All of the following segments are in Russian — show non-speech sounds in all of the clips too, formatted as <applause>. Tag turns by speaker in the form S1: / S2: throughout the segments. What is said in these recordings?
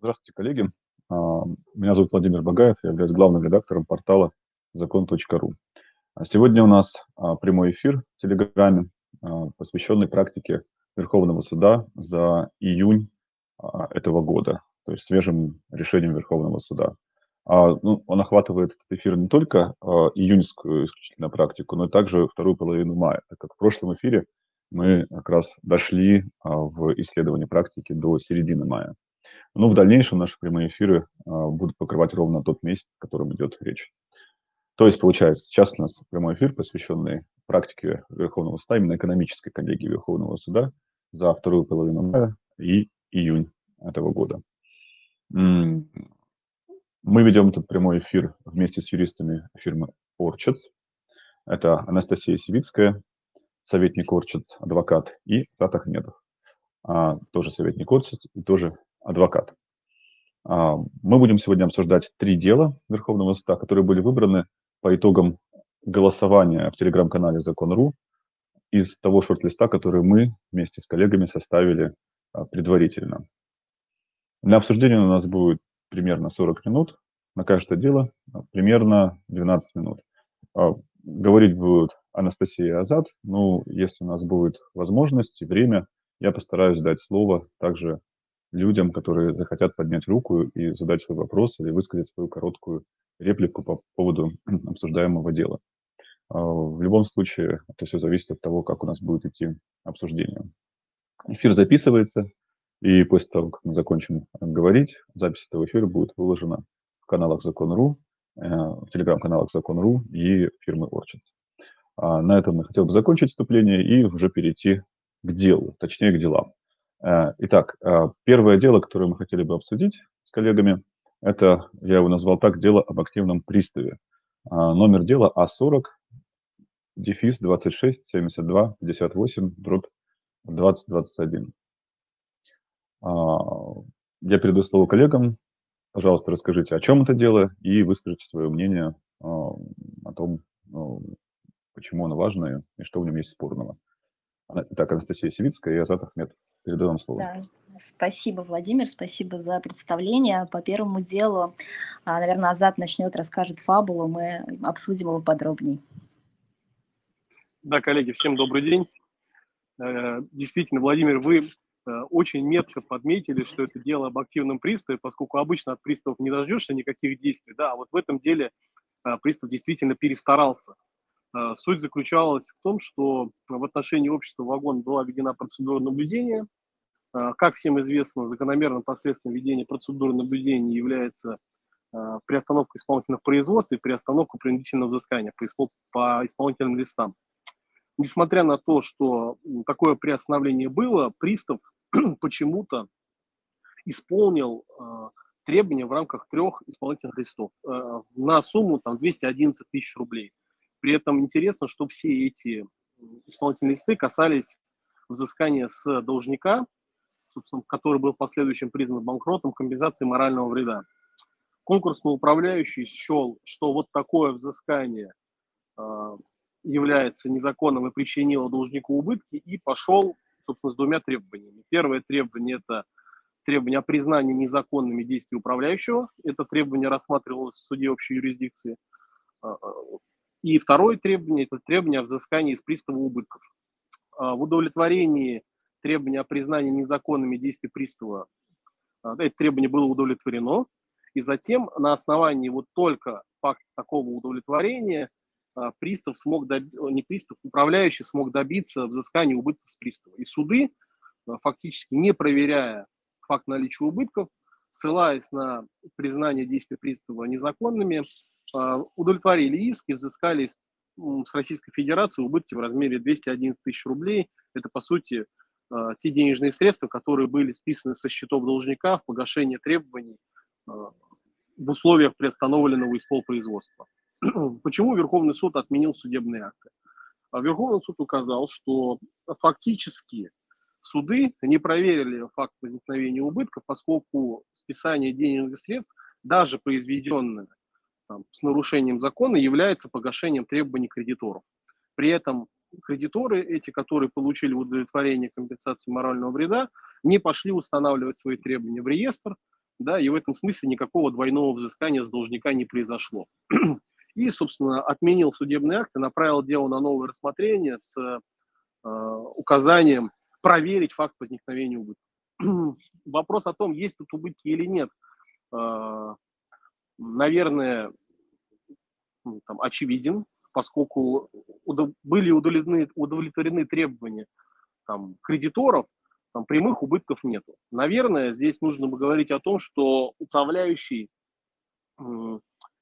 S1: Здравствуйте, коллеги. А, меня зовут Владимир Багаев, я являюсь главным редактором портала закон.ру. А сегодня у нас а, прямой эфир в Телеграме, посвященный практике Верховного суда за июнь этого года, то есть свежим решением Верховного суда. Ну, он охватывает этот эфир не только июньскую исключительно практику, но и также вторую половину мая, так как в прошлом эфире мы как раз дошли в исследовании практики до середины мая. Но в дальнейшем наши прямые эфиры будут покрывать ровно тот месяц, о котором идет речь. То есть, получается, сейчас у нас прямой эфир, посвященный практике Верховного суда, именно экономической коллегии Верховного суда за вторую половину мая и июнь этого года. Мы ведем этот прямой эфир вместе с юристами фирмы Орчец. Это Анастасия Сивицкая, советник Орчец, адвокат, и Зат Ахмедов, а, тоже советник Орчец и тоже адвокат. А, мы будем сегодня обсуждать три дела Верховного суда, которые были выбраны по итогам голосования в телеграм-канале Закон.ру из того шорт-листа, который мы вместе с коллегами составили а, предварительно. На обсуждение у нас будет примерно 40 минут, на каждое дело примерно 12 минут. Говорить будут Анастасия Азат. Ну, если у нас будет возможность и время, я постараюсь дать слово также людям, которые захотят поднять руку и задать свой вопрос или высказать свою короткую реплику по поводу <clears throat> обсуждаемого дела. А, в любом случае, это все зависит от того, как у нас будет идти обсуждение. Эфир записывается, и после того, как мы закончим говорить, запись этого эфира будет выложена в каналах Закон.ру, э, в телеграм-каналах Закон.ру и фирмы Орчиц. А, на этом я хотел бы закончить вступление и уже перейти к делу, точнее к делам. Э, итак, э, первое дело, которое мы хотели бы обсудить с коллегами, это, я его назвал так, дело об активном приставе. Э, номер дела А40, дефис 26 72 58, дробь 2021. Я передаю слово коллегам. Пожалуйста, расскажите, о чем это дело, и выскажите свое мнение о том, почему оно важное и что в нем есть спорного. Итак, Анастасия Севицкая и Азат Ахмед. Передаю вам слово.
S2: Да. Спасибо, Владимир, спасибо за представление. По первому делу, а, наверное, Азат начнет, расскажет фабулу, мы обсудим его подробнее.
S3: Да, коллеги, всем добрый день. Э, действительно, Владимир, вы э, очень метко подметили, что это дело об активном приставе, поскольку обычно от приставов не дождешься никаких действий, да, а вот в этом деле э, пристав действительно перестарался. Суть заключалась в том, что в отношении общества «Вагон» была введена процедура наблюдения. Э, как всем известно, закономерным последствием ведения процедуры наблюдения является э, приостановка исполнительных производств и приостановка принудительного взыскания по, испол... по исполнительным листам. Несмотря на то, что такое приостановление было, пристав <clears throat> почему-то исполнил требования в рамках трех исполнительных листов на сумму там, 211 тысяч рублей. При этом интересно, что все эти исполнительные листы касались взыскания с должника, собственно, который был в последующем признан банкротом, компенсации морального вреда. Конкурсный управляющий счел, что вот такое взыскание э, является незаконным и причинило должнику убытки, и пошел, собственно, с двумя требованиями. Первое требование – это требование о признании незаконными действий управляющего. Это требование рассматривалось в суде общей юрисдикции. А, а, и второе требование – это требование о взыскании из пристава убытков. В удовлетворении требования о признании незаконными действий пристава а, это требование было удовлетворено, и затем на основании вот только факта такого удовлетворения а, пристав смог, доб... не пристав, управляющий смог добиться взыскания убытков с пристава. И суды, фактически не проверяя факт наличия убытков, ссылаясь на признание действий пристава незаконными, а, удовлетворили иски, взыскали с Российской Федерации убытки в размере 211 тысяч рублей. Это, по сути, а, те денежные средства, которые были списаны со счетов должника в погашение требований а, в условиях приостановленного исполпроизводства. <clears throat> Почему Верховный суд отменил судебные акты? Верховный суд указал, что фактически суды не проверили факт возникновения убытков, поскольку списание денежных средств, даже произведенное там, с нарушением закона является погашением требований кредиторов. При этом кредиторы, эти, которые получили удовлетворение компенсации морального вреда, не пошли устанавливать свои требования в реестр, да, и в этом смысле никакого двойного взыскания с должника не произошло. И, собственно, отменил судебный акт и направил дело на новое рассмотрение с э, указанием проверить факт возникновения убытка. Вопрос о том, есть тут убытки или нет, э, наверное, ну, там, очевиден, поскольку были удовлетворены, удовлетворены требования там, кредиторов, там, прямых убытков нету. Наверное, здесь нужно бы говорить о том, что управляющий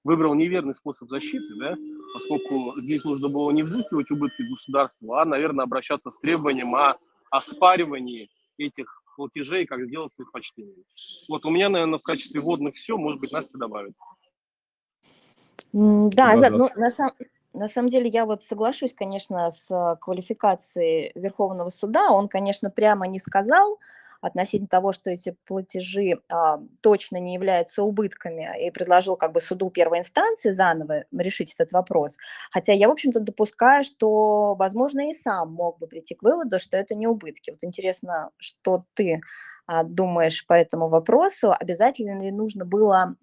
S3: выбрал неверный способ защиты, да, поскольку здесь нужно было не взыскивать убытки из государства, а, наверное, обращаться с требованием о оспаривании этих платежей, как сделать с предпочтением. Вот у меня, наверное, в качестве вводных все, может быть, Настя добавит.
S2: Да, да, ну, на, сам, на самом деле я вот соглашусь, конечно, с э, квалификацией Верховного суда. Он, конечно, прямо не сказал относительно того, что эти платежи а, точно не являются убытками, и предложил как бы суду первой инстанции заново решить этот вопрос. Хотя я, в общем-то, допускаю, что, возможно, и сам мог бы прийти к выводу, что это не убытки. Вот интересно, что ты а, думаешь по этому вопросу? Обязательно ли нужно было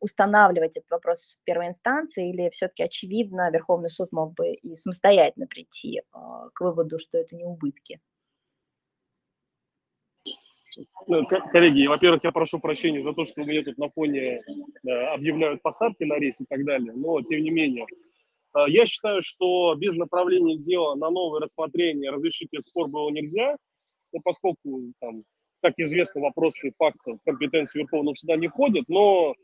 S2: устанавливать этот вопрос в первой инстанции, или все-таки очевидно Верховный суд мог бы и самостоятельно прийти а, к выводу, что это не убытки?
S3: Ну, коллеги, во-первых, я прошу прощения за то, что меня тут на фоне объявляют посадки на рейс и так далее, но тем не менее. Я считаю, что без направления дела на новое рассмотрение разрешить этот спор было нельзя, ну, поскольку там, как известно, вопросы фактов в компетенцию Верховного суда не входят, но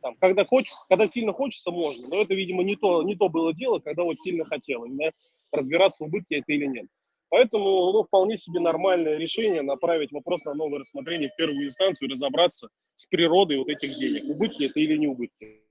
S3: там, когда хочется, когда сильно хочется, можно. Но это, видимо, не то, не то было дело, когда вот сильно хотелось, да, разбираться, убытки это или нет. Поэтому ну, вполне себе нормальное решение направить вопрос на новое рассмотрение в первую инстанцию и разобраться с природой вот этих денег. Убытки это или не убытки.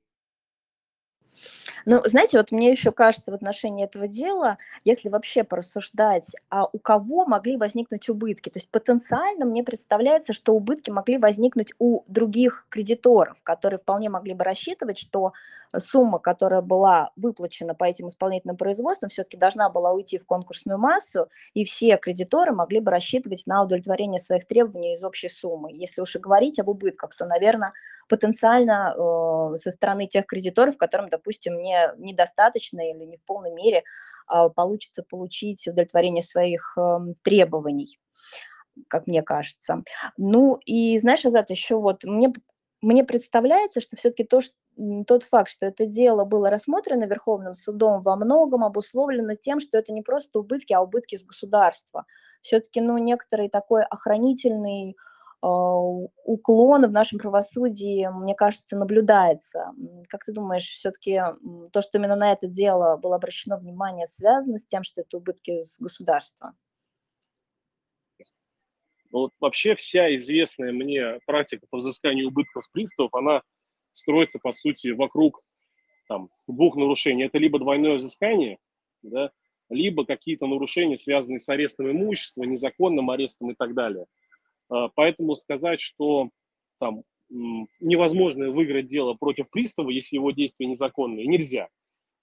S2: Ну, знаете, вот мне еще кажется в отношении этого дела, если вообще порассуждать, а у кого могли возникнуть убытки, то есть потенциально мне представляется, что убытки могли возникнуть у других кредиторов, которые вполне могли бы рассчитывать, что сумма, которая была выплачена по этим исполнительным производствам, все-таки должна была уйти в конкурсную массу, и все кредиторы могли бы рассчитывать на удовлетворение своих требований из общей суммы. Если уж и говорить об убытках, то, наверное, потенциально э, со стороны тех кредиторов, которым, допустим, не недостаточно или не в полной мере а, получится получить удовлетворение своих эм, требований, как мне кажется. Ну и знаешь, Азат, еще вот мне, мне представляется, что все-таки то, что тот факт, что это дело было рассмотрено Верховным судом, во многом обусловлено тем, что это не просто убытки, а убытки с государства. Все-таки, ну, некоторый такой охранительный уклон в нашем правосудии, мне кажется, наблюдается. Как ты думаешь, все-таки то, что именно на это дело было обращено внимание, связано с тем, что это убытки с государства?
S3: Ну, вот вообще вся известная мне практика по взысканию убытков с приставов, она строится, по сути, вокруг там, двух нарушений. Это либо двойное взыскание, да, либо какие-то нарушения, связанные с арестом имущества, незаконным арестом и так далее – а, поэтому сказать, что там невозможно выиграть дело против пристава, если его действия незаконные, нельзя.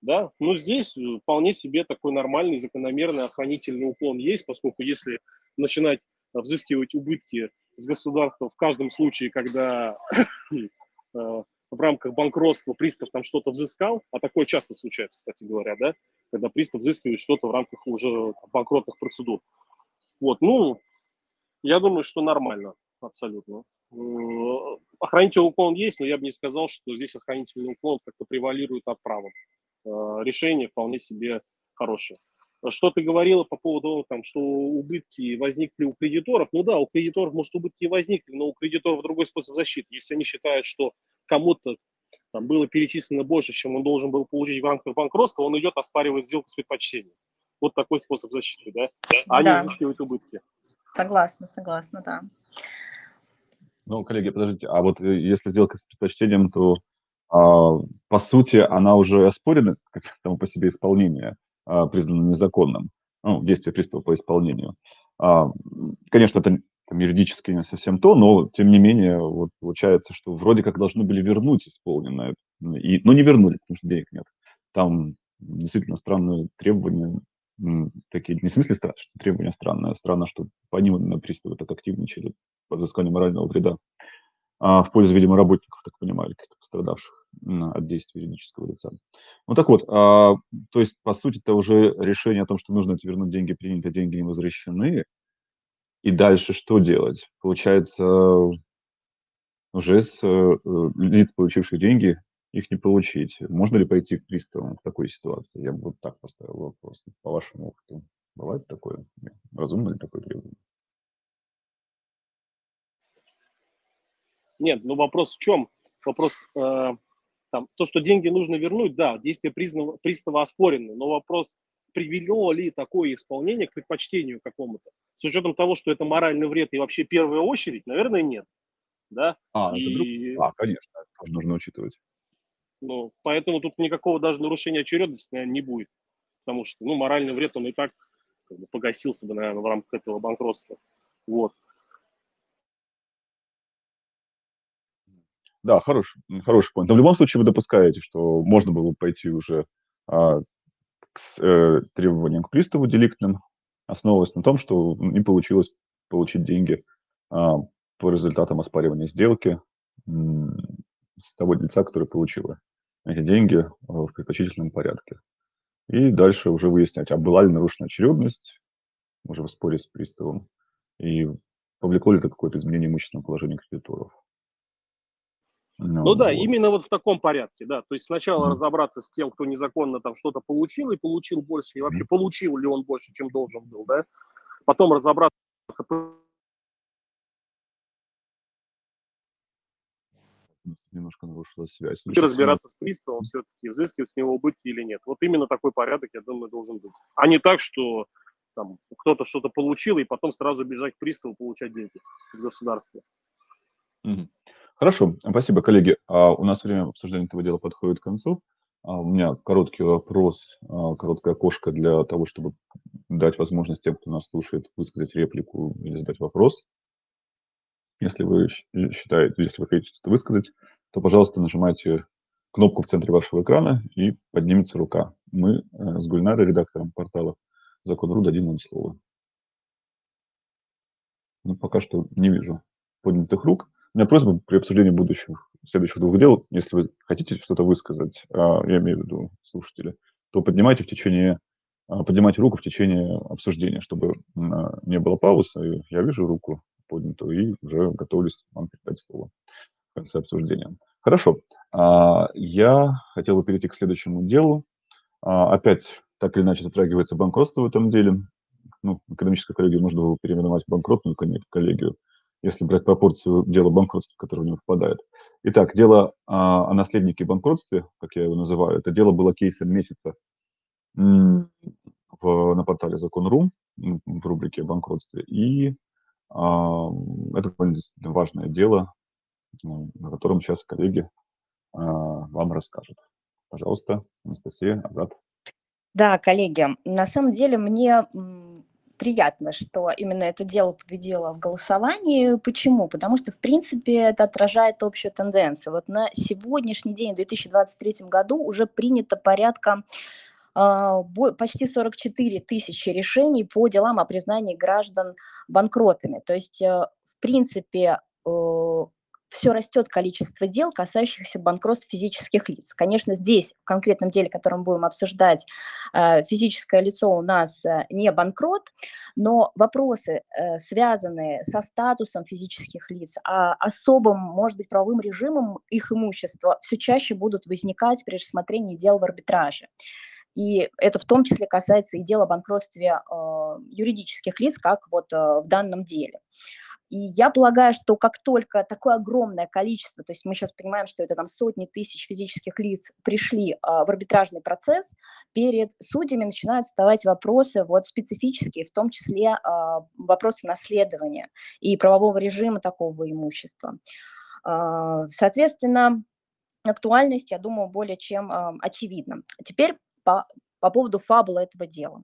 S3: Да? Но здесь э, вполне себе такой нормальный, закономерный охранительный уклон есть, поскольку если начинать взыскивать убытки с государства в каждом случае, когда <coughs> э, в рамках банкротства пристав там что-то взыскал, а такое часто случается, кстати говоря, да, когда пристав взыскивает что-то в рамках уже банкротных процедур. Вот, ну, я думаю, что нормально, абсолютно. Охранительный уклон есть, но я бы не сказал, что здесь охранительный уклон как-то превалирует от права. Э, решение вполне себе хорошее. Что ты говорила по поводу, там, что убытки возникли у кредиторов? Ну да, у кредиторов, может, убытки и возникли, но у кредиторов другой способ защиты. Если они считают, что кому-то там, было перечислено больше, чем он должен был получить в рамках банкротства, он идет оспаривать сделку с предпочтением. Вот такой способ защиты, да? А да. взыскивают убытки.
S2: Согласна, согласна, да.
S1: Ну, коллеги, подождите, а вот э, если сделка с предпочтением, то а, по сути она уже оспорена, как <laughs> само по себе исполнение а, признано незаконным, ну, действие пристава по исполнению. А, конечно, это там, юридически не совсем то, но тем не менее вот, получается, что вроде как должны были вернуть исполненное, и, но не вернули, потому что денег нет. Там действительно странные требования такие, не в смысле что требования странные, а странно, что помимо приставы так активничали по взысканию морального вреда. а, в пользу, видимо, работников, так понимаю, каких-то пострадавших от действий юридического лица. Ну так вот, а, то есть, по сути, это уже решение о том, что нужно вернуть деньги, принято, деньги не возвращены. И дальше что делать? Получается, уже с э, лиц, получивших деньги, их не получить. Можно ли пойти к приставам в такой ситуации? Я бы вот так поставил вопрос. По вашему опыту, бывает такое? Разумно ли такое требование?
S3: Нет, ну вопрос в чем? Вопрос, э, там, то, что деньги нужно вернуть, да, действия признава, пристава оспорены, но вопрос, привело ли такое исполнение к предпочтению какому-то? С учетом того, что это моральный вред и вообще первая очередь, наверное, нет. Да?
S1: А, и... это друг... а конечно, это тоже нужно учитывать.
S3: Ну, поэтому тут никакого даже нарушения очередности, наверное, не будет. Потому что, ну, моральный вред, он и так как бы, погасился бы, наверное, в рамках этого банкротства. Вот.
S1: Да, хороший, хороший point. Но в любом случае вы допускаете, что можно было пойти уже а, к э, требованиям к приставу деликтным, основываясь на том, что не получилось получить деньги а, по результатам оспаривания сделки с того лица, который получил эти деньги в предпочтительном порядке. И дальше уже выяснять, а была ли нарушена очередность, уже в споре с приставом, и повлекло ли это какое-то изменение имущественного положения кредиторов.
S3: Ну, ну да, вот. именно вот в таком порядке, да. То есть сначала mm. разобраться с тем, кто незаконно там что-то получил и получил больше, и вообще mm. получил ли он больше, чем должен был, да. Потом разобраться
S1: немножко нарушилась связь.
S3: И разбираться с приставом все-таки, взыскивать с него убытки или нет. Вот именно такой порядок, я думаю, должен быть. А не так, что там кто-то что-то получил, и потом сразу бежать к приставу получать деньги из государства.
S1: Угу. Хорошо, спасибо, коллеги. А у нас время обсуждения этого дела подходит к концу. А у меня короткий вопрос, а, короткое окошко для того, чтобы дать возможность тем, кто нас слушает, высказать реплику или задать вопрос. Если вы считаете, если вы хотите что-то высказать, то, пожалуйста, нажимайте кнопку в центре вашего экрана и поднимется рука. Мы э, с Гульнарой, редактором портала Закон.ру, дадим вам слово. Но пока что не вижу поднятых рук. У меня просьба при обсуждении будущих, следующих двух дел, если вы хотите что-то высказать, а, я имею в виду слушатели, то поднимайте в течение, а, поднимайте руку в течение обсуждения, чтобы а, не было паузы. Я вижу руку поднятую и уже готовлюсь вам передать слово в конце обсуждения. Хорошо. Я хотел бы перейти к следующему делу. Опять так или иначе затрагивается банкротство в этом деле. Ну, экономическую коллегию можно было переименовать в банкротную коллегию если брать пропорцию дела банкротства, которое в него впадает. Итак, дело а, о наследнике банкротстве, как я его называю, это дело было кейсом месяца в, на портале Закон.ру в рубрике о банкротстве. И а, это довольно важное дело, ну, о котором сейчас коллеги а, вам расскажут. Пожалуйста, Анастасия, Азат.
S2: Да, коллеги, на самом деле мне приятно, что именно это дело победило в голосовании. Почему? Потому что, в принципе, это отражает общую тенденцию. Вот на сегодняшний день, в 2023 году, уже принято порядка а, почти 44 тысячи решений по делам о признании граждан банкротами. То есть, э, в принципе, э, все растет количество дел, касающихся банкротств физических лиц. Конечно, здесь, в конкретном деле, которое мы будем обсуждать, э, физическое лицо у нас э, не банкрот, но вопросы, э, связанные со статусом физических лиц, а особым, может быть, правовым режимом их имущества, все чаще будут возникать при рассмотрении дел в арбитраже. И это в том числе касается и дела о банкротстве э, юридических лиц, как вот э, в данном деле. И я полагаю, что как только такое огромное количество, то есть мы сейчас понимаем, что это там сотни тысяч физических лиц пришли а, в арбитражный процесс, перед судьями начинают вставать вопросы вот специфические, в том числе а, вопросы наследования и правового режима такого имущества. А, соответственно, актуальность, я думаю, более чем а, очевидна. Теперь по, по поводу фабулы этого дела.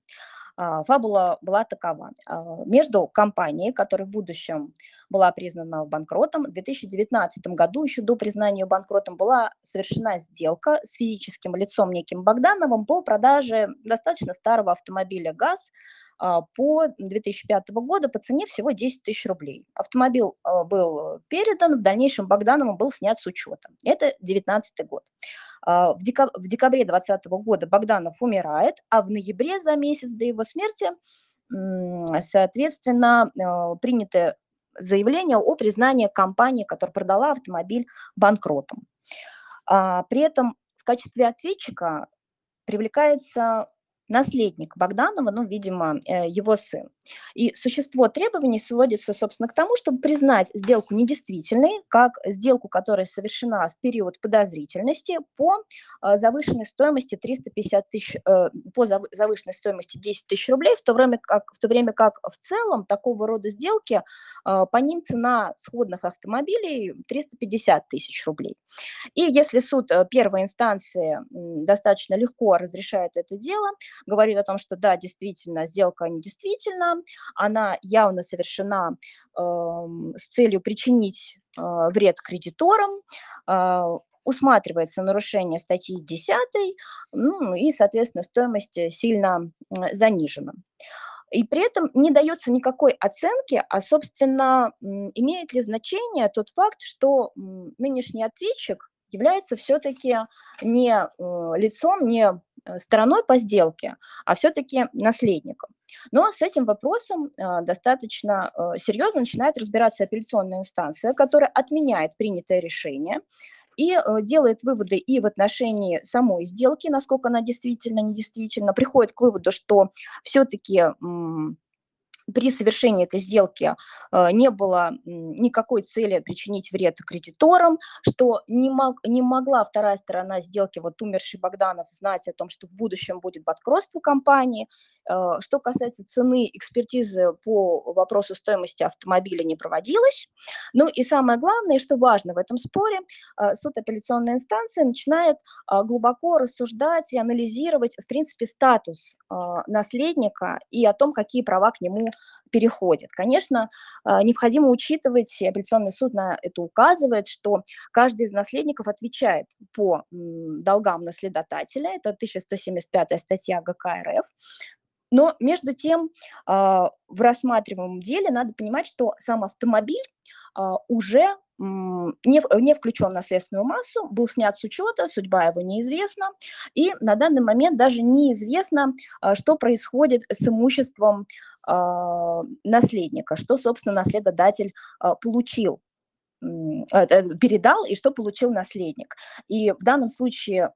S2: А, фабула была такова. А, между компанией, которая в будущем была признана банкротом, в 2019 году, еще до признания банкротом, была совершена сделка с физическим лицом неким Богдановым по продаже достаточно старого автомобиля ГАЗ а, по 2005 года по цене всего 10 тысяч рублей. Автомобиль был передан, в дальнейшем Богдановым был снят с учета. Это 19 год. В декабре 2020 года Богданов умирает, а в ноябре за месяц до его смерти, соответственно, принято заявление о признании компании, которая продала автомобиль, банкротом. При этом в качестве ответчика привлекается наследник Богданова, ну, видимо, э, его сын. И существо требований сводится, собственно, к тому, чтобы признать сделку недействительной, как сделку, которая совершена в период подозрительности по э, завышенной стоимости 350 тысяч, э, по завышенной стоимости 10 тысяч рублей, в то время как, в то время как в целом такого рода сделки по ним цена сходных автомобилей 350 тысяч рублей. И если суд первой инстанции достаточно легко разрешает это дело, говорит о том, что да, действительно, сделка недействительна, она явно совершена э, с целью причинить э, вред кредиторам, э, усматривается нарушение статьи 10, ну и, соответственно, стоимость сильно занижена. И при этом не дается никакой оценки, а, собственно, имеет ли значение тот факт, что нынешний ответчик является все-таки не э, лицом, не стороной по сделке, а все-таки наследником. Но с этим вопросом э, достаточно серьезно начинает разбираться апелляционная инстанция, которая отменяет принятое решение и делает выводы и в отношении самой сделки, насколько она действительно, недействительно, приходит к выводу, что все-таки при совершении этой сделки э, не было никакой цели причинить вред кредиторам, что не, мог, не могла вторая сторона сделки, вот умерший Богданов, знать о том, что в будущем будет банкротство компании. Э, что касается цены, экспертизы по вопросу стоимости автомобиля не проводилась. Ну и самое главное, что важно в этом споре, э, суд апелляционной инстанции начинает глубоко рассуждать и анализировать, в принципе, статус наследника и о том, какие права к нему переходит. Конечно, а, необходимо учитывать, и апелляционный суд на это указывает, что каждый из наследников отвечает по долгам наследодателя, это 1175 статья ГК РФ, но между тем а, в рассматриваемом деле надо понимать, что сам автомобиль а, уже не, не включен в наследственную массу, был снят с учета, судьба его неизвестна, и на данный момент даже неизвестно, что происходит с имуществом а, наследника, что, собственно, наследодатель а, получил передал и что получил наследник. И в данном случае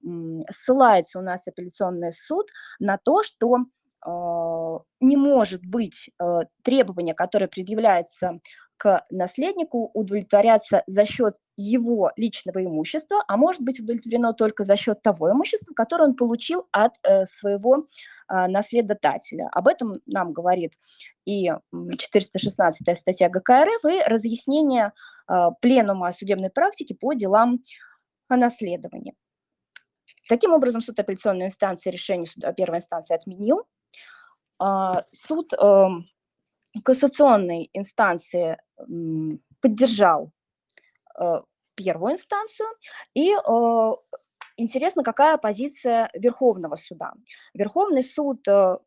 S2: ссылается у нас апелляционный суд на то, что а, не может быть требование, которое предъявляется к наследнику удовлетворяться за счет его личного имущества, а может быть удовлетворено только за счет того имущества, которое он получил от э, своего э, наследодателя. Об этом нам говорит и 416 статья ГК РФ, и разъяснение э, пленума судебной практики по делам о наследовании. Таким образом, суд апелляционной инстанции решение суда первой инстанции отменил. А, суд эм, кассационной инстанции поддержал э, первую инстанцию, и э, интересно, какая позиция Верховного суда. Верховный суд э,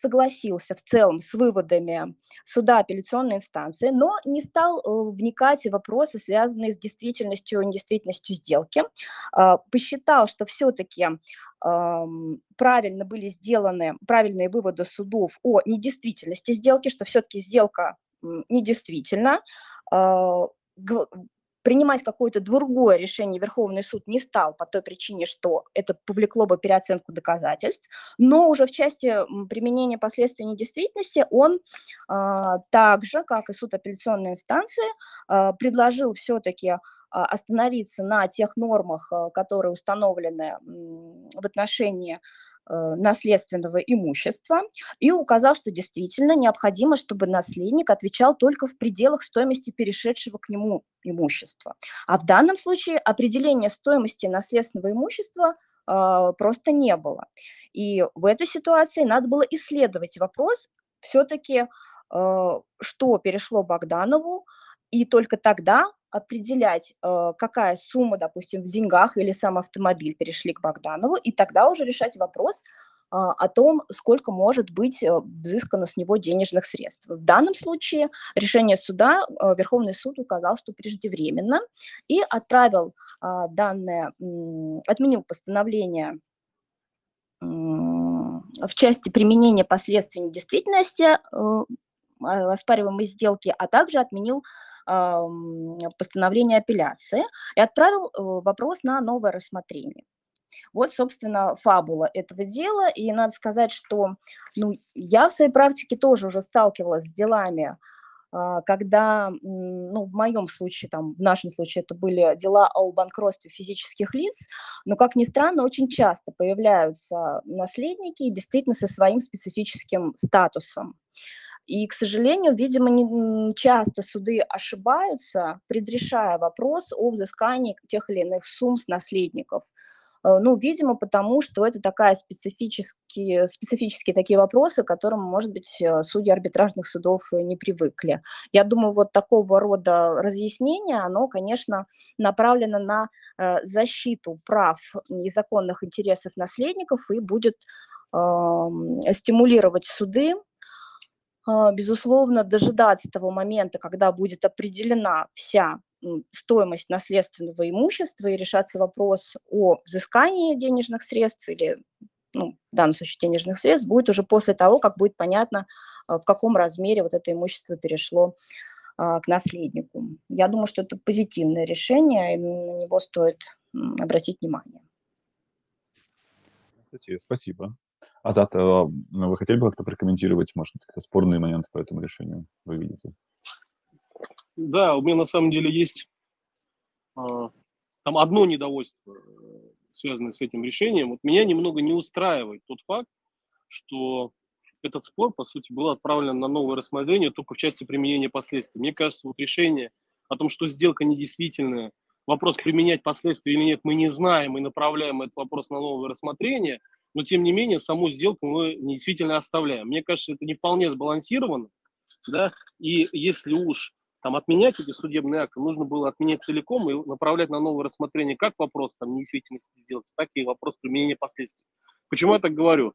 S2: согласился в целом с выводами суда апелляционной инстанции, но не стал вникать в вопросы, связанные с действительностью и недействительностью сделки. Посчитал, что все-таки правильно были сделаны правильные выводы судов о недействительности сделки, что все-таки сделка недействительна. Принимать какое-то другое решение Верховный суд не стал по той причине, что это повлекло бы переоценку доказательств, но уже в части применения последствий недействительности он а, так как и суд апелляционной инстанции, а, предложил все-таки а, остановиться на тех нормах, а, которые установлены в отношении наследственного имущества и указал, что действительно необходимо, чтобы наследник отвечал только в пределах стоимости перешедшего к нему имущества. А в данном случае определения стоимости наследственного имущества э, просто не было. И в этой ситуации надо было исследовать вопрос все-таки, э, что перешло Богданову, и только тогда определять, э, какая сумма, допустим, в деньгах или сам автомобиль перешли к Богданову, и тогда уже решать вопрос а, о том, сколько может быть э, взыскано с него денежных средств. В данном случае решение суда, э, Верховный суд указал, что преждевременно, и отправил а, данное, отменил постановление в части применения последствий недействительности оспариваемой сделки, а также отменил постановление апелляции и отправил вопрос на новое рассмотрение. Вот, собственно, фабула этого дела. И надо сказать, что ну, я в своей практике тоже уже сталкивалась с делами, а, когда, ну, в моем случае, там, в нашем случае это были дела о банкротстве физических лиц, но, как ни странно, очень часто появляются наследники действительно со своим специфическим статусом. И, к сожалению, видимо, не часто суды ошибаются, предрешая вопрос о взыскании тех или иных сумм с наследников – Э, ну, видимо, потому что это такая специфические, специфические такие вопросы, к которым, может быть, э, судьи арбитражных судов не привыкли. Я думаю, вот такого рода разъяснение, оно, конечно, направлено на э, защиту прав и законных интересов наследников и будет стимулировать суды безусловно, дожидаться того момента, когда будет определена вся стоимость наследственного имущества и решаться вопрос о взыскании денежных средств или, ну, в данном случае денежных средств, будет уже после того, как будет понятно, а, в каком размере вот это имущество перешло а, к наследнику. Я думаю, что это позитивное решение, и на него стоит обратить внимание.
S1: Спасибо. Азат, а, вы хотели бы как-то прокомментировать, может, какие-то спорные моменты по этому решению вы видите?
S3: Да, у меня на самом деле есть а, там одно недовольство, э, связанное с этим решением. Вот меня немного не устраивает тот факт, что этот спор, по сути, был отправлен на новое рассмотрение только в части применения последствий. Мне кажется, вот решение о том, что сделка недействительная, вопрос применять последствия или нет, мы не знаем и направляем этот вопрос на новое рассмотрение, но тем не менее саму сделку мы действительно оставляем. Мне кажется, это не вполне сбалансировано, да, и если уж там отменять эти судебные акты нужно было отменять целиком и направлять на новое рассмотрение как вопрос там недействительности сделки, так и вопрос применения последствий. Почему я так говорю?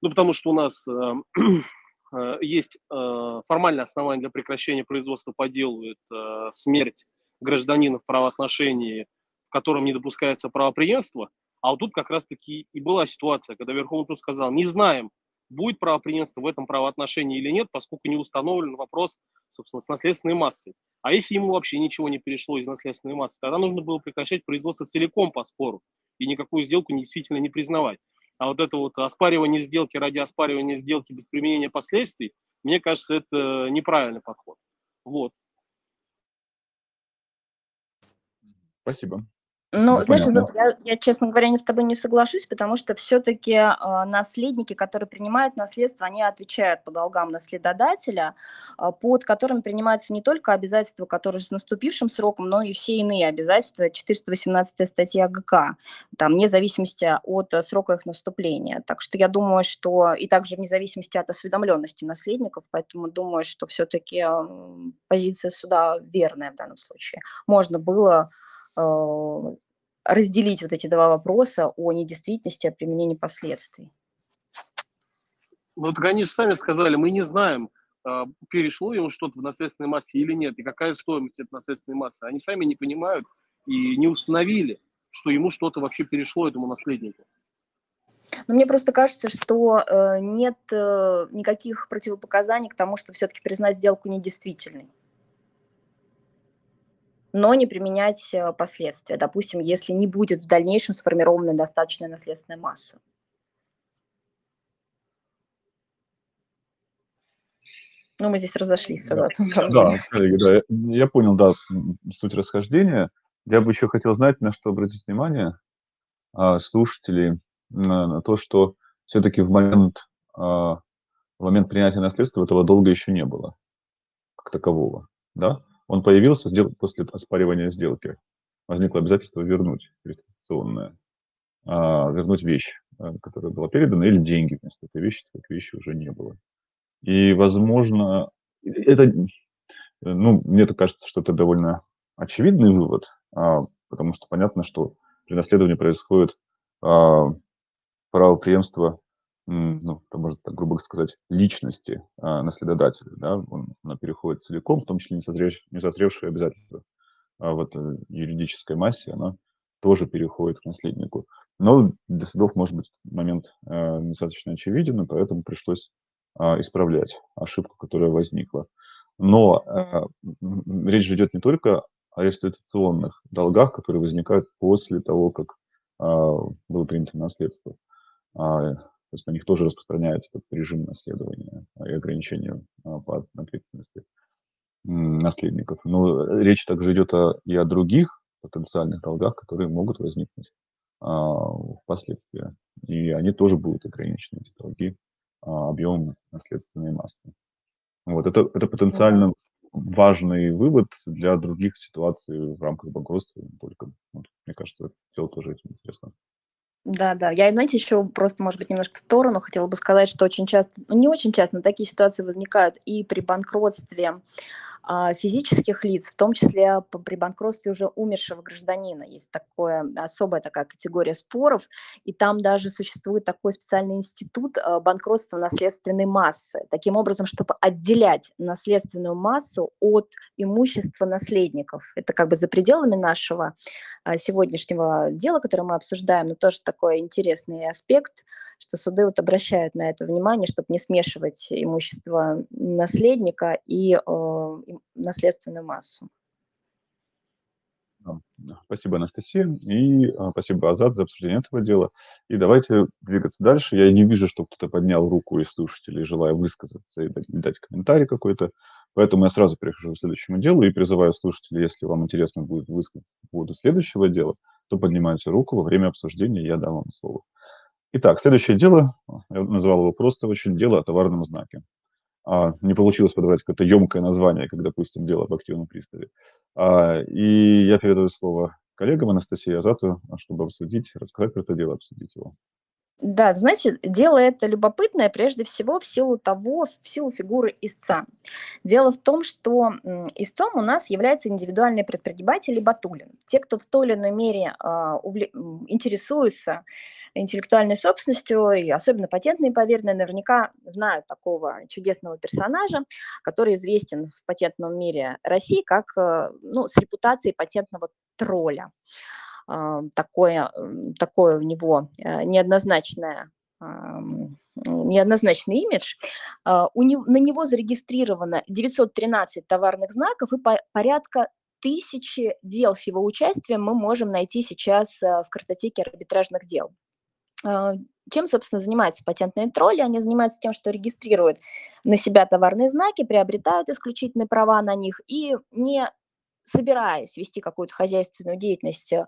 S3: Ну, потому что у нас э, <clears throat> э, есть э, формальное основание для прекращения производства по делу, это смерть гражданина в правоотношении, в котором не допускается правоприемство, а вот тут как раз-таки и была ситуация, когда Верховный суд сказал, не знаем, будет правоприемство в этом правоотношении или нет, поскольку не установлен вопрос, собственно, с наследственной массой. А если ему вообще ничего не перешло из наследственной массы, тогда нужно было прекращать производство целиком по спору и никакую сделку действительно не признавать. А вот это вот оспаривание сделки ради оспаривания сделки без применения последствий, мне кажется, это неправильный подход. Вот.
S1: Спасибо.
S2: Ну, знаешь, я, я, честно говоря, не с тобой не соглашусь, потому что все-таки э, наследники, которые принимают наследство, они отвечают по долгам наследодателя, э, под которым принимаются не только обязательства, которые с наступившим сроком, но и все иные обязательства, 418 статья ГК, там, вне зависимости от э, срока их наступления. Так что я думаю, что и также вне зависимости от осведомленности наследников, поэтому думаю, что все-таки э, позиция суда верная в данном случае. Можно было разделить вот эти два вопроса о недействительности, о применении последствий.
S3: Ну, так они же сами сказали, мы не знаем, а, перешло ему что-то в наследственной массе или нет, и какая стоимость этой наследственной массы. Они сами не понимают и не установили, что ему что-то вообще перешло этому наследнику.
S2: Но мне просто кажется, что э, нет э, никаких противопоказаний к тому, чтобы все-таки признать сделку недействительной но не применять э, последствия. Допустим, если не будет в дальнейшем сформирована достаточная наследственная масса. Ну, мы здесь разошлись с
S1: Да, да, коллеги, да, я понял, да, суть расхождения. Я бы еще хотел знать, на что обратить внимание а, слушателей, на, на то, что все-таки в момент, а, в момент принятия наследства этого долга еще не было, как такового, да? Он появился после оспаривания сделки. Возникло обязательство вернуть реституционное, а, вернуть вещь, э, которая была передана, или деньги вместо этой вещи, так вещи уже не было. И, возможно, это, ну, мне так кажется, что это довольно очевидный вывод, а, потому что понятно, что при наследовании происходит а, правопреемство ну, можно так грубо сказать, личности а, наследодателя, да, он, она переходит целиком, в том числе не, созрев, не созревшие обязательства. А вот э, юридической массе она тоже переходит к наследнику. Но для судов, может быть, момент э, достаточно очевиден, и поэтому пришлось э, исправлять ошибку, которая возникла. Но э, речь идет не только о реституционных долгах, которые возникают после того, как э, было принято наследство. То есть на них тоже распространяется этот режим наследования и ограничения а, по ответственности наследников. Но речь также идет о, и о других потенциальных долгах, которые могут возникнуть а, впоследствии. И они тоже будут ограничены, эти долги, а, объемом наследственной массы. Вот это, это потенциально важный вывод для других ситуаций в рамках банкротства. Только, вот, мне кажется, дело тоже этим интересно.
S2: Да, да. Я, знаете, еще просто, может быть, немножко в сторону хотела бы сказать, что очень часто, ну не очень часто, но такие ситуации возникают и при банкротстве физических лиц, в том числе при банкротстве уже умершего гражданина. Есть такое, особая такая категория споров, и там даже существует такой специальный институт а, банкротства наследственной массы. Таким образом, чтобы отделять наследственную массу от имущества наследников. Это как бы за пределами нашего а, сегодняшнего дела, которое мы обсуждаем, но тоже такой интересный аспект, что суды вот обращают на это внимание, чтобы не смешивать имущество наследника и наследственную массу.
S1: Спасибо, Анастасия, и а, спасибо, Азат, за обсуждение этого дела. И давайте двигаться дальше. Я не вижу, что кто-то поднял руку из слушателей, желая высказаться и дать, дать комментарий какой-то. Поэтому я сразу перехожу к следующему делу и призываю слушателей, если вам интересно будет высказаться по поводу следующего дела, то поднимайте руку во время обсуждения, я дам вам слово. Итак, следующее дело, я назвал его просто очень дело о товарном знаке а, не получилось подобрать какое-то емкое название, как, допустим, дело об активном приставе. А, и я передаю слово коллегам Анастасии Азату, чтобы обсудить, рассказать про это дело, обсудить его.
S2: Да, знаете, дело это любопытное прежде всего в силу того, в силу фигуры истца. Дело в том, что истцом у нас является индивидуальный предприниматель и батулин. Те, кто в той или иной мере э, увле... интересуются интеллектуальной собственностью, и особенно патентные поверенные, наверняка знают такого чудесного персонажа, который известен в патентном мире России как э, ну, с репутацией патентного тролля. А, такое, такое у него э, неоднозначное неоднозначный имидж. А, у него, на него зарегистрировано 913 товарных знаков и по, порядка тысячи дел с его участием мы можем найти сейчас э, в картотеке арбитражных дел. А, чем, собственно, занимаются патентные тролли? Они занимаются тем, что регистрируют на себя товарные знаки, приобретают исключительные права на них и не собираясь вести какую-то хозяйственную деятельность э,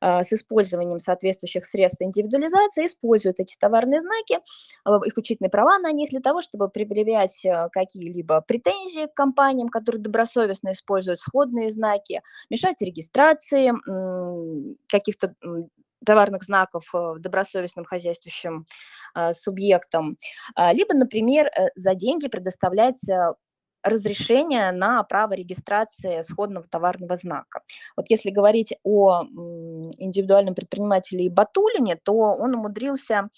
S2: с использованием соответствующих средств индивидуализации, используют эти товарные знаки, э, исключительные права на них для того, чтобы предъявлять э, какие-либо претензии к компаниям, которые добросовестно используют сходные знаки, мешать регистрации каких-то товарных знаков добросовестным хозяйствующим субъектам, а, либо, например, за деньги предоставлять разрешение на право регистрации сходного товарного знака. Вот если говорить о индивидуальном предпринимателе Батулине, то он умудрился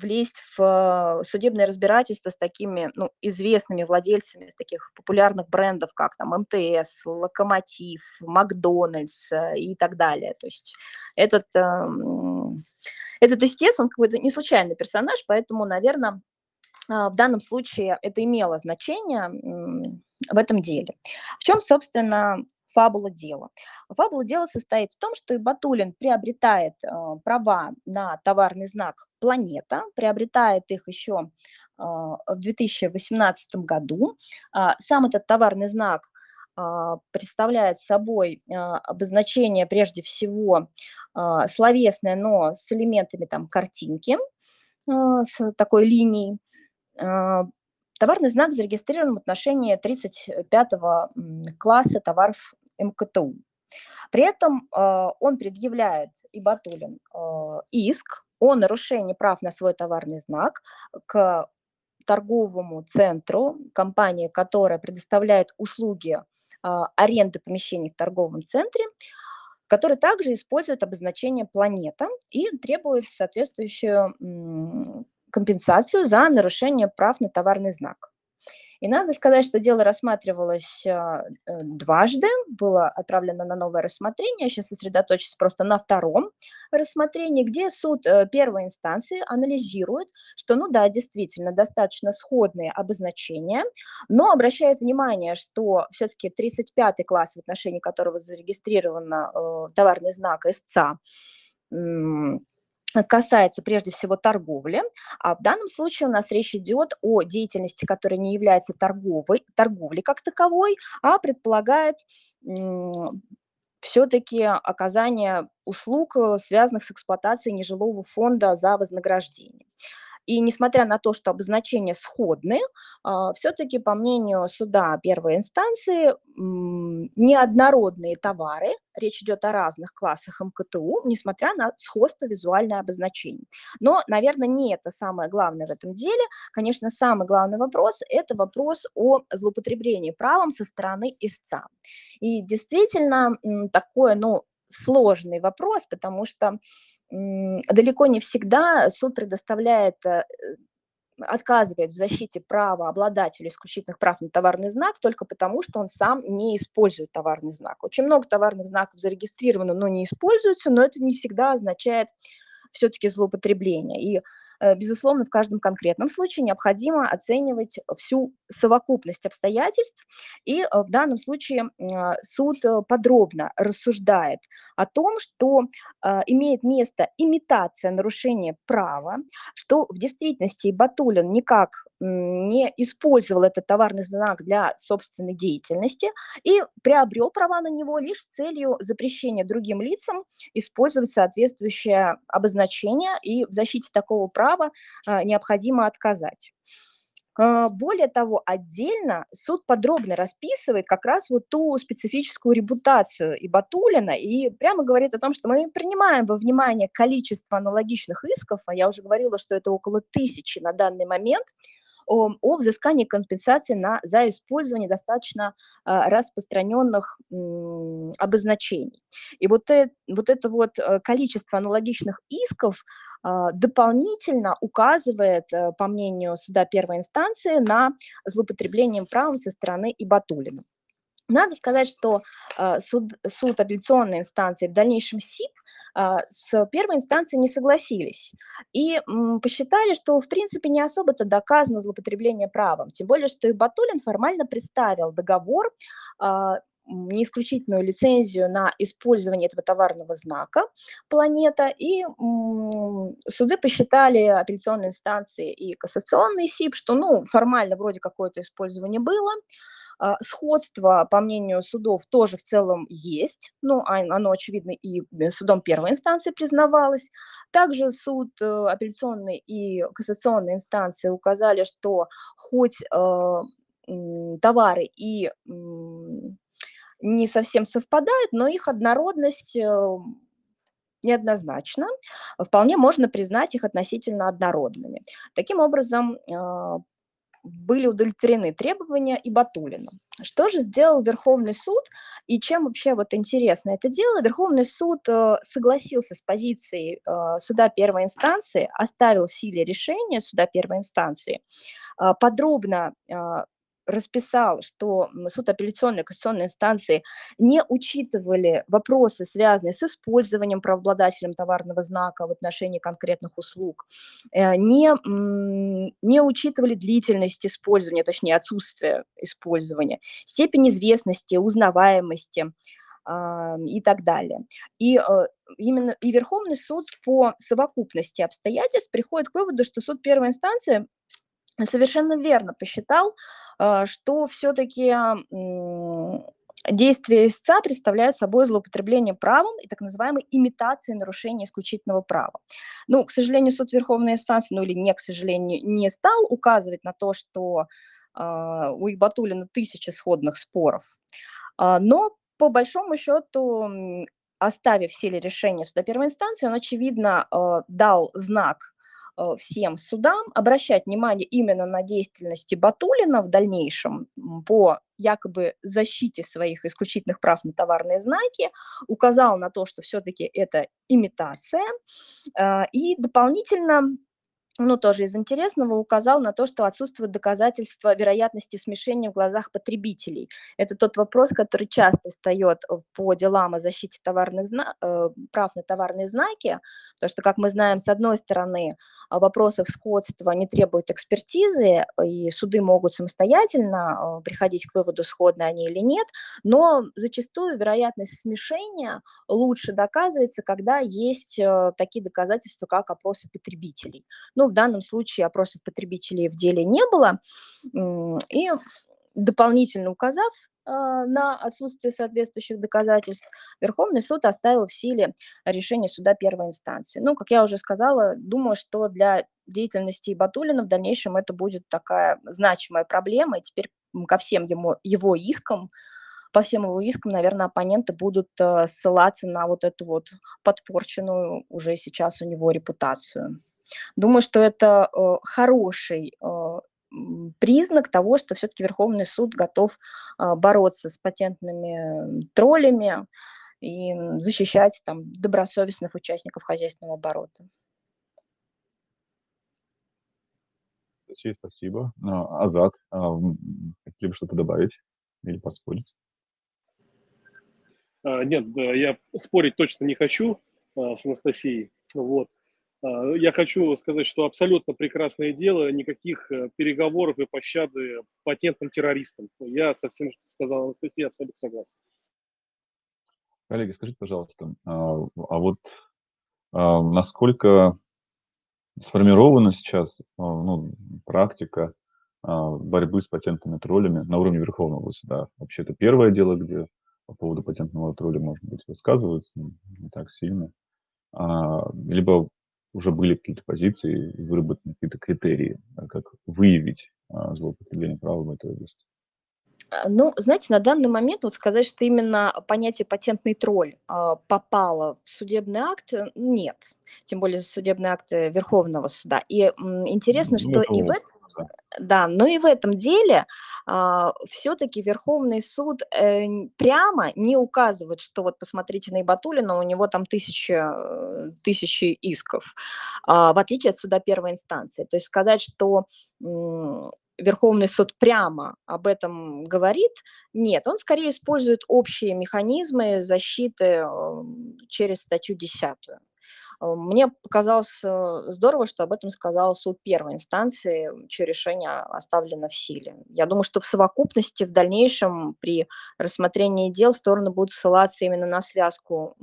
S2: влезть в судебное разбирательство с такими ну, известными владельцами таких популярных брендов, как там МТС, Локомотив, Макдональдс э, и так далее. То есть этот, этот истец, он какой-то не случайный персонаж, поэтому, наверное, а, в данном случае это имело значение в этом деле. В чем, собственно, фабула дела? Фабула дела состоит в том, что Батулин приобретает а, права на товарный знак «Планета», приобретает их еще а, в 2018 году. Сам этот товарный знак представляет собой обозначение прежде всего словесное, но с элементами там картинки, с такой линией. А, товарный знак зарегистрирован в отношении 35 класса товаров МКТУ. При этом а, он предъявляет, и Батулин, а, иск о нарушении прав на свой товарный знак к торговому центру, компании, которая предоставляет услуги аренды помещений в торговом центре, который также использует обозначение планета и требует соответствующую компенсацию за нарушение прав на товарный знак. И надо сказать, что дело рассматривалось а, э, дважды, было отправлено на новое рассмотрение, сейчас сосредоточусь просто на втором рассмотрении, где суд э, первой инстанции анализирует, что, ну да, действительно, достаточно сходные обозначения, но обращает внимание, что все-таки 35 класс, в отношении которого зарегистрирован э, товарный знак СЦА, касается прежде всего торговли, а в данном случае у нас речь идет о деятельности, которая не является торговой, торговлей как таковой, а предполагает все-таки оказание услуг, э, связанных с эксплуатацией нежилого фонда за вознаграждение. И несмотря на то, что обозначения сходны, а, все-таки, по мнению суда первой инстанции, неоднородные товары, речь идет о разных классах МКТУ, несмотря на сходство визуальное обозначение. Но, наверное, не это самое главное в этом деле. Конечно, самый главный вопрос – это вопрос о злоупотреблении правом со стороны истца. И действительно, такое, ну, сложный вопрос, потому что далеко не всегда суд предоставляет э, отказывает в защите права обладателю исключительных прав на товарный знак только потому, что он сам не использует товарный знак. Очень много товарных знаков зарегистрировано, но не используются, но это не всегда означает все-таки злоупотребление. И безусловно, в каждом конкретном случае необходимо оценивать всю совокупность обстоятельств, и э, в данном случае а, суд э, подробно рассуждает о том, что имеет место имитация нарушения права, что в действительности Батулин никак не использовал этот товарный знак для собственной деятельности и приобрел права на него лишь с целью запрещения другим лицам использовать соответствующее обозначение, и в защите такого права а, необходимо отказать. А, более того, отдельно суд подробно расписывает как раз вот ту специфическую репутацию и Батулина и прямо говорит о том, что мы принимаем во внимание количество аналогичных исков, а я уже говорила, что это около тысячи на данный момент, о, о взыскании компенсации на, за использование достаточно а, распространенных обозначений. И вот, э, вот это вот э, количество аналогичных исков а, дополнительно указывает, э, по мнению суда первой инстанции, на злоупотребление правом со стороны Ибатулина. Надо сказать, что э, суд, суд апелляционной инстанции, в дальнейшем СИП, э, с первой инстанцией не согласились. И посчитали, что в принципе не особо-то доказано злоупотребление правом, тем более, что и Батулин формально представил договор, э, не исключительную лицензию на использование этого товарного знака «Планета», и суды посчитали апелляционные инстанции и кассационный СИП, что ну, формально вроде какое-то использование было, а, сходство, по мнению судов, тоже в целом есть, ну, а, оно, очевидно, и э, судом первой инстанции признавалось. Также суд э, апелляционной и кассационной инстанции указали, что хоть э, товары и не совсем совпадают, но их однородность неоднозначно, вполне можно признать их относительно однородными. Таким образом, были удовлетворены требования и Батулина. Что же сделал Верховный суд и чем вообще вот интересно это дело? Верховный суд э, согласился с позицией э, суда первой инстанции, оставил в силе решение суда первой инстанции, э, подробно расписал, что суд апелляционной и кассационной инстанции не учитывали вопросы, связанные с использованием правообладателем товарного знака в отношении конкретных услуг, э, не, не учитывали длительность использования, точнее отсутствие использования, степень известности, узнаваемости, и так далее. И э, именно и Верховный суд по совокупности обстоятельств приходит к выводу, что суд первой инстанции совершенно верно посчитал, что все-таки действия истца представляют собой злоупотребление правом и так называемой имитацией нарушения исключительного права. Ну, к сожалению, суд Верховной инстанции, ну или не, к сожалению, не стал указывать на то, что э, у Ибатулина тысячи сходных споров. Э, но по большому счету, оставив в силе решение суда первой инстанции, он, очевидно, э, дал знак Э, всем судам обращать внимание именно на деятельности Батулина в дальнейшем, по якобы защите своих исключительных прав на товарные знаки, указал на то, что все-таки это имитация, и дополнительно ну, тоже из интересного, указал на то, что отсутствует доказательства вероятности смешения в глазах потребителей. Это тот вопрос, который часто встает по делам о защите товарных зна... Э, прав на товарные знаки, потому что, как мы знаем, с одной стороны, в вопросах сходства не требуют экспертизы, и суды могут самостоятельно э, приходить к выводу, сходны они или нет, но зачастую вероятность смешения лучше доказывается, когда есть э, такие доказательства, как опросы потребителей. Ну, ну, в данном случае опросов потребителей в деле не было. И дополнительно указав а, на отсутствие соответствующих доказательств, Верховный суд оставил в силе решение суда первой инстанции. Ну, как я уже сказала, думаю, что для деятельности Батулина в дальнейшем это будет такая значимая проблема, и теперь ко всем ему, его искам по всем его искам, наверное, оппоненты будут э, ссылаться на вот эту вот подпорченную уже сейчас у него репутацию. Думаю, что это э, хороший э, признак того, что все-таки Верховный суд готов э, бороться с патентными троллями и защищать там добросовестных участников хозяйственного оборота.
S1: Спасибо. А, Азат, а, хотели бы что-то добавить или поспорить?
S3: А, нет, я спорить точно не хочу с Анастасией. Вот. А, я хочу сказать, что абсолютно прекрасное дело, никаких э, переговоров и пощады патентным террористам. Я со всем, что сказала Анастасия, абсолютно согласен.
S1: Коллеги, скажите, пожалуйста, а, а вот а, насколько сформирована сейчас ну, практика борьбы с патентными троллями на уровне Верховного суда? Вообще, это первое дело, где по поводу патентного тролля, может быть, высказываются не так сильно. Либо уже были какие-то позиции, выработаны какие-то критерии, как выявить а, злоупотребление правом в этой области?
S2: А, ну, знаете, на данный момент вот сказать, что именно понятие патентный тролль э, попало в судебный акт, нет. Тем более судебный акт Верховного суда. И интересно, ну, что и в этом да, но и в этом деле а, все-таки Верховный суд э, прямо не указывает, что вот посмотрите на Ибатулина, у него там тысячи, тысячи исков, а, в отличие от суда первой инстанции. То есть сказать, что м, Верховный суд прямо об этом говорит, нет, он скорее использует общие механизмы защиты через статью 10. Э, мне показалось э, здорово, что об этом сказал суд первой инстанции, чье решение оставлено в силе. Я думаю, что в совокупности в дальнейшем при рассмотрении дел стороны будут ссылаться именно на связку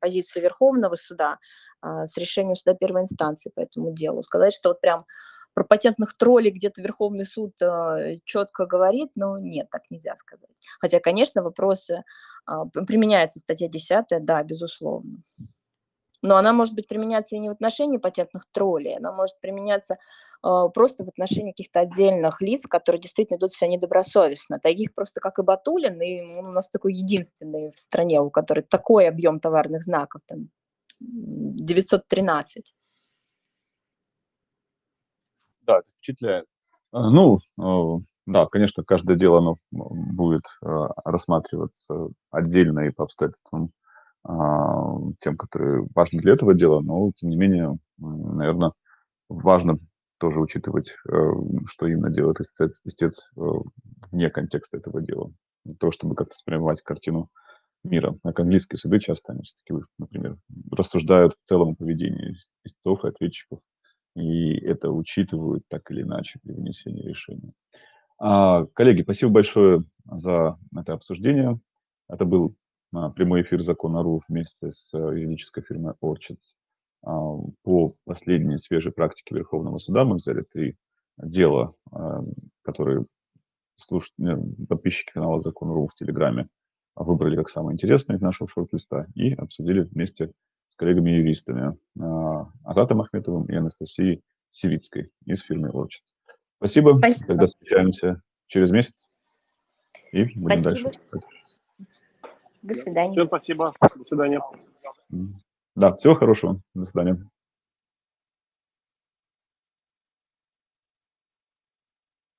S2: позиции Верховного суда а, с решением суда первой инстанции по этому делу. Сказать, что вот прям про патентных троллей где-то Верховный суд э, четко говорит, но нет, так нельзя сказать. Хотя, конечно, вопросы, э, применяется статья 10, да, безусловно но она может быть применяться и не в отношении патентных троллей, она может применяться э, просто в отношении каких-то отдельных лиц, которые действительно идут себя недобросовестно. Таких просто как и Батулин, и он у нас такой единственный в стране, у которой такой объем товарных знаков, там 913.
S1: Да, это впечатляет. А, ну, э, да, конечно, каждое дело оно будет э, рассматриваться отдельно и по обстоятельствам тем, которые важны для этого дела, но, тем не менее, наверное, важно тоже учитывать, э, что именно делает истец, истец э, вне контекста этого дела. Для того, чтобы как-то воспринимать картину мира. Так английские суды часто, они все-таки, например, рассуждают в целом о поведении истцов и ответчиков, и это учитывают так или иначе при вынесении решения. А, коллеги, спасибо большое за это обсуждение. Это был прямой эфир закона РУ вместе с э, юридической фирмой Orchids. А, по последней свежей практике Верховного суда мы взяли три дела, а, которые слуш... подписчики канала Закон РУ в Телеграме выбрали как самые интересные из нашего шорт-листа и обсудили вместе с коллегами-юристами Азатом Ахметовым и Анастасией Сивицкой из фирмы Orchids. Спасибо. Спасибо. Тогда встречаемся через месяц.
S2: И будем Спасибо. дальше. До свидания.
S3: Всем спасибо. До свидания.
S1: Да, всего хорошего. До свидания.